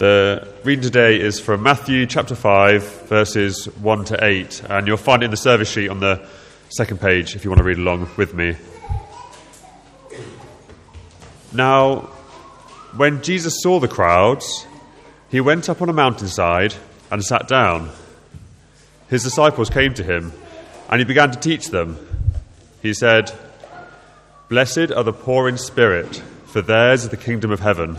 The reading today is from Matthew chapter 5, verses 1 to 8, and you'll find it in the service sheet on the second page if you want to read along with me. Now, when Jesus saw the crowds, he went up on a mountainside and sat down. His disciples came to him, and he began to teach them. He said, Blessed are the poor in spirit, for theirs is the kingdom of heaven.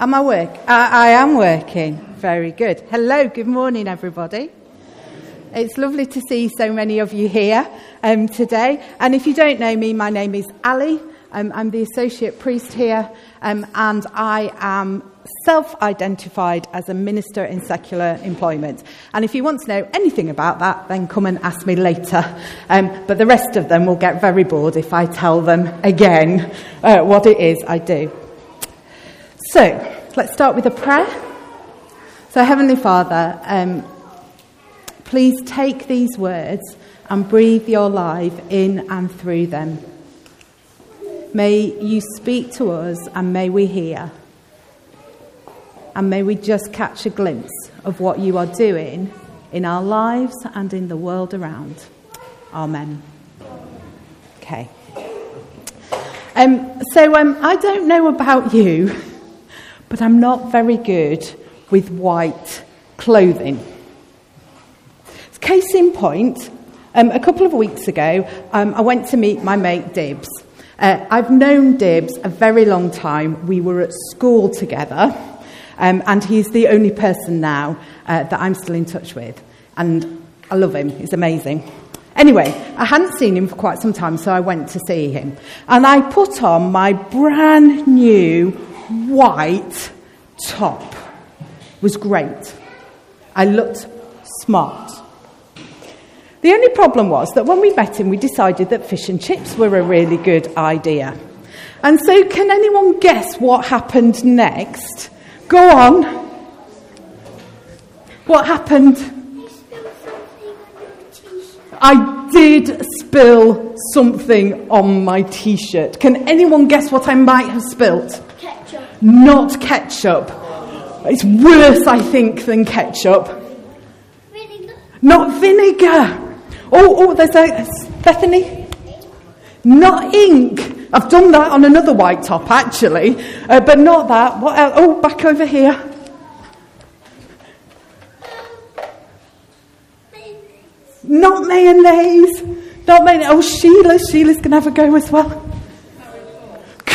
Am I work? I, I am working. Very good. Hello, good morning, everybody. It's lovely to see so many of you here um, today. And if you don't know me, my name is Ali. Um, I'm the associate priest here, um, and I am self identified as a minister in secular employment. And if you want to know anything about that, then come and ask me later. Um, but the rest of them will get very bored if I tell them again uh, what it is I do. So, let's start with a prayer. So, Heavenly Father, um, please take these words and breathe your life in and through them. May you speak to us and may we hear. And may we just catch a glimpse of what you are doing in our lives and in the world around. Amen. Okay. Um, so um, I don't know about you but I'm not very good with white clothing. Case in point, um, a couple of weeks ago, um, I went to meet my mate Dibs. Uh, I've known Dibs a very long time. We were at school together, um, and he's the only person now uh, that I'm still in touch with. And I love him, he's amazing. Anyway, I hadn't seen him for quite some time, so I went to see him. And I put on my brand new white top was great. I looked smart. The only problem was that when we met him, we decided that fish and chips were a really good idea. And so, can anyone guess what happened next? Go on. What happened? I did spill something on my t shirt. Can anyone guess what I might have spilt? Not ketchup. It's worse, I think, than ketchup. Vinegar. Not vinegar. Oh, oh, there's a Bethany. Not ink. I've done that on another white top, actually, uh, but not that. What else? Oh, back over here. Not mayonnaise. Not mayonnaise. Oh, Sheila. Sheila's going to have a go as well.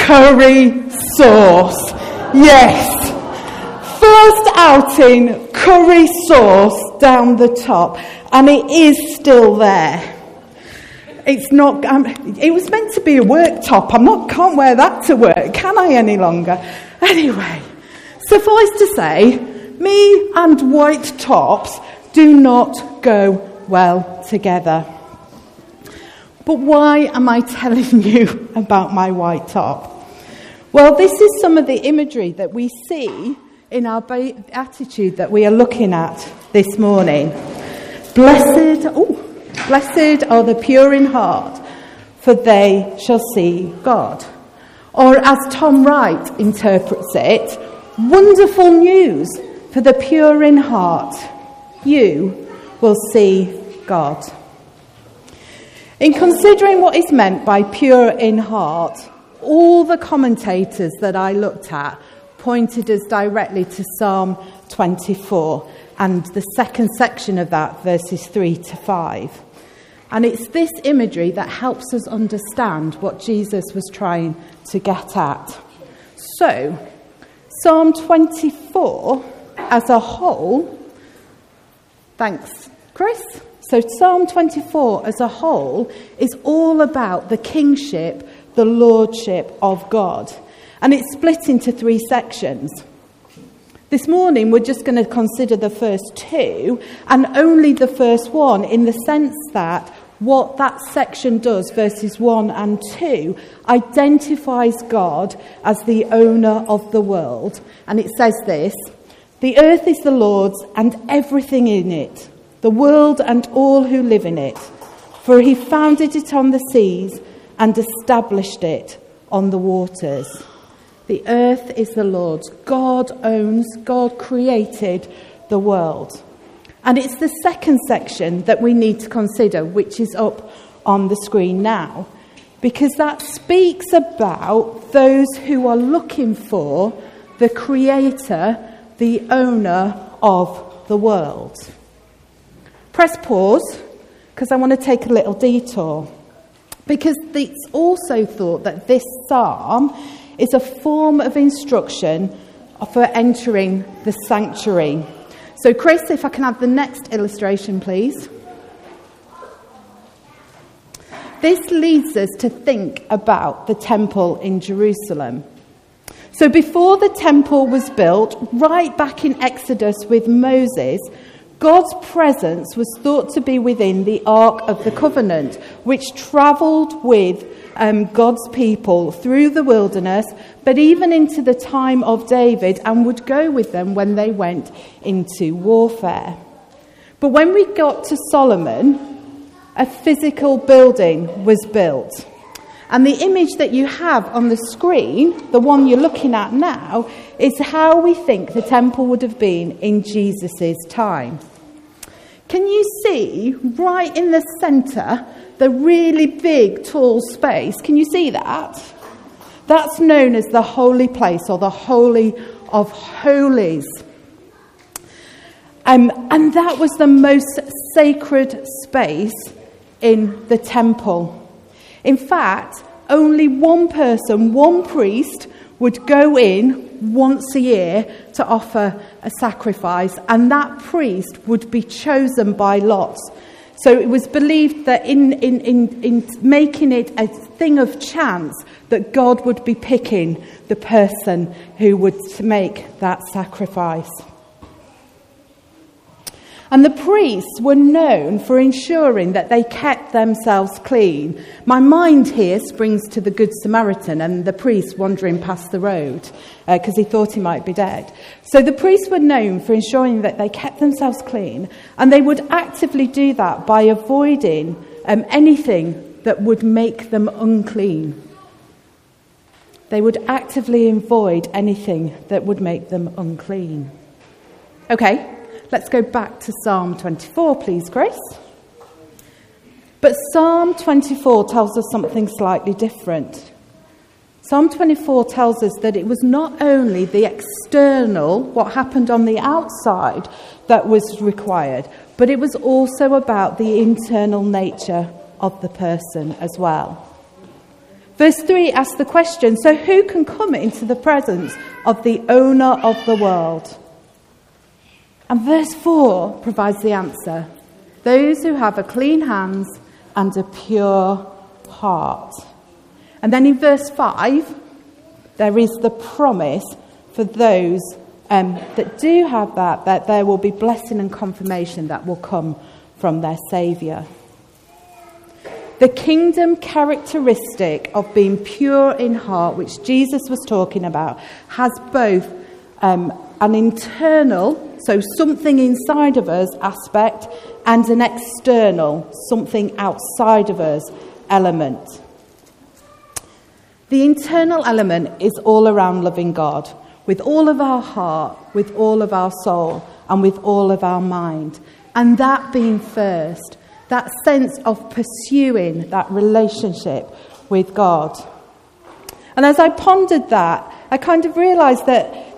Curry sauce. Yes. First outing, curry sauce down the top. And it is still there. It's not, um, it was meant to be a work top. I'm not, can't wear that to work, can I any longer? Anyway, suffice to say, me and white tops do not go well together. But why am I telling you about my white top? Well, this is some of the imagery that we see in our Beatitude that we are looking at this morning. Blessed, oh, blessed are the pure in heart, for they shall see God. Or as Tom Wright interprets it, wonderful news for the pure in heart. You will see God. In considering what is meant by pure in heart, all the commentators that I looked at pointed us directly to Psalm 24. and the second section of that, verses 3 to 5. And it's this imagery that helps us understand what Jesus was trying to get at. So, Psalm 24 as a whole, thanks, Chris. So, Psalm 24 as a whole is all about the kingship, the lordship of God. And it's split into three sections. This morning, we're just going to consider the first two and only the first one in the sense that what that section does, verses 1 and 2, identifies God as the owner of the world. And it says this The earth is the Lord's and everything in it, the world and all who live in it. For he founded it on the seas and established it on the waters. The earth is the Lord's. God owns, God created the world. And it's the second section that we need to consider, which is up on the screen now, because that speaks about those who are looking for the creator, the owner of the world. Press pause, because I want to take a little detour. Because it's also thought that this psalm is a form of instruction for entering the sanctuary. So, Chris, if I can have the next illustration, please. This leads us to think about the temple in Jerusalem. So, before the temple was built, right back in Exodus with Moses, God's presence was thought to be within the Ark of the Covenant, which travelled with um, God's people through the wilderness, but even into the time of David, and would go with them when they went into warfare. But when we got to Solomon, a physical building was built. And the image that you have on the screen, the one you're looking at now, is how we think the temple would have been in Jesus' time. Can you see right in the centre the really big, tall space? Can you see that? That's known as the holy place or the Holy of Holies. Um, and that was the most sacred space in the temple. In fact, only one person, one priest, would go in once a year to offer a sacrifice, and that priest would be chosen by lots. So it was believed that in, in, in, in making it a thing of chance, that God would be picking the person who would make that sacrifice. And the priests were known for ensuring that they kept themselves clean. My mind here springs to the Good Samaritan and the priest wandering past the road because uh, he thought he might be dead. So the priests were known for ensuring that they kept themselves clean, and they would actively do that by avoiding um, anything that would make them unclean. They would actively avoid anything that would make them unclean. Okay, Let's go back to Psalm 24, please, Grace. But Psalm 24 tells us something slightly different. Psalm 24 tells us that it was not only the external, what happened on the outside, that was required, but it was also about the internal nature of the person as well. Verse 3 asks the question So, who can come into the presence of the owner of the world? And verse 4 provides the answer those who have a clean hands and a pure heart. And then in verse 5, there is the promise for those um, that do have that, that there will be blessing and confirmation that will come from their Saviour. The kingdom characteristic of being pure in heart, which Jesus was talking about, has both um, an internal so, something inside of us aspect and an external, something outside of us element. The internal element is all around loving God with all of our heart, with all of our soul, and with all of our mind. And that being first, that sense of pursuing that relationship with God. And as I pondered that, I kind of realized that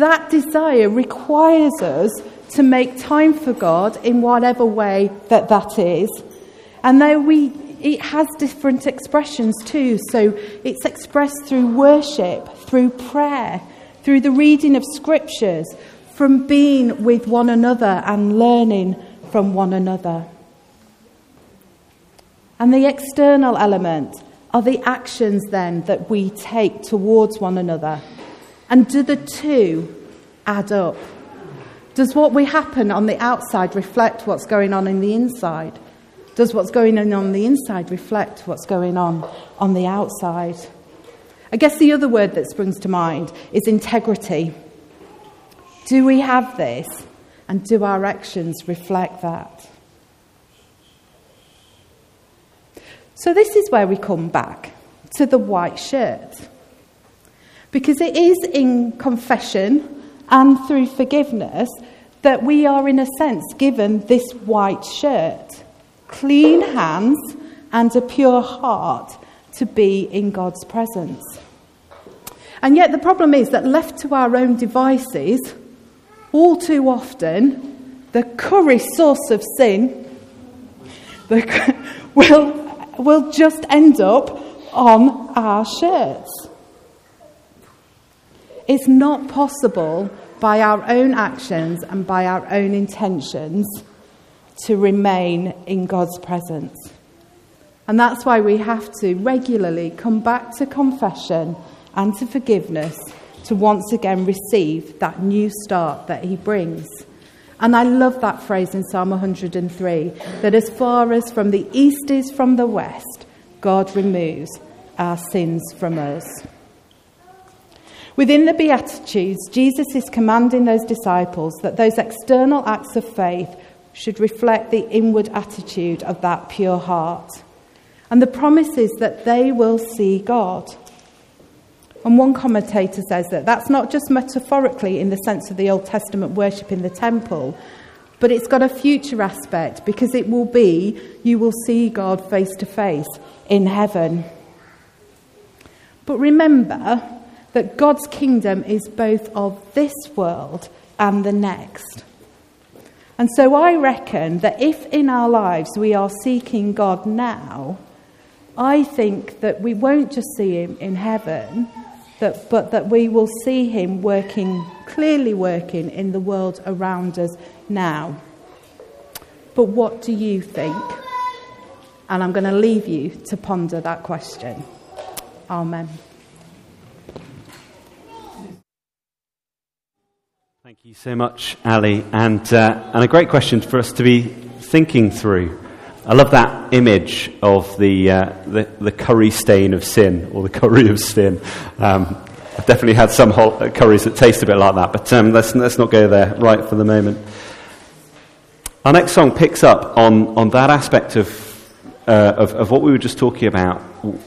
that desire requires us to make time for God in whatever way that that is. And though we, it has different expressions too. So it's expressed through worship, through prayer, through the reading of scriptures, from being with one another and learning from one another. And the external element are the actions then that we take towards one another. And do the two add up? Does what we happen on the outside reflect what's going on in the inside? Does what's going on on the inside reflect what's going on on the outside? I guess the other word that springs to mind is integrity. Do we have this? And do our actions reflect that? So, this is where we come back to the white shirt. Because it is in confession and through forgiveness that we are, in a sense, given this white shirt clean hands and a pure heart to be in God's presence. And yet, the problem is that left to our own devices, all too often, the curry sauce of sin will, will just end up on our shirts. It's not possible by our own actions and by our own intentions to remain in God's presence. And that's why we have to regularly come back to confession and to forgiveness to once again receive that new start that He brings. And I love that phrase in Psalm 103 that as far as from the east is from the west, God removes our sins from us. Within the Beatitudes, Jesus is commanding those disciples that those external acts of faith should reflect the inward attitude of that pure heart. And the promise is that they will see God. And one commentator says that that's not just metaphorically in the sense of the Old Testament worship in the temple, but it's got a future aspect because it will be you will see God face to face in heaven. But remember that God's kingdom is both of this world and the next. And so I reckon that if in our lives we are seeking God now, I think that we won't just see Him in heaven, but that we will see Him working, clearly working in the world around us now. But what do you think? And I'm going to leave you to ponder that question. Amen. Thank you so much, Ali, and, uh, and a great question for us to be thinking through. I love that image of the, uh, the, the, curry stain of sin, or the curry of sin. Um, I've definitely had some uh, curries that taste a bit like that, but um, let's, let's not go there right for the moment. Our next song picks up on, on that aspect of, uh, of, of what we were just talking about,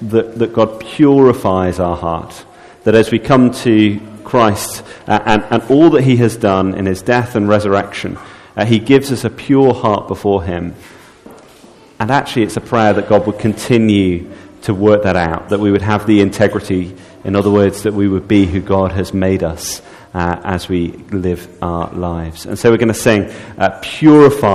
that, that God purifies our heart. That as we come to Christ uh, and, and all that he has done in his death and resurrection, uh, he gives us a pure heart before him. And actually, it's a prayer that God would continue to work that out, that we would have the integrity, in other words, that we would be who God has made us uh, as we live our lives. And so we're going to sing, uh, Purify.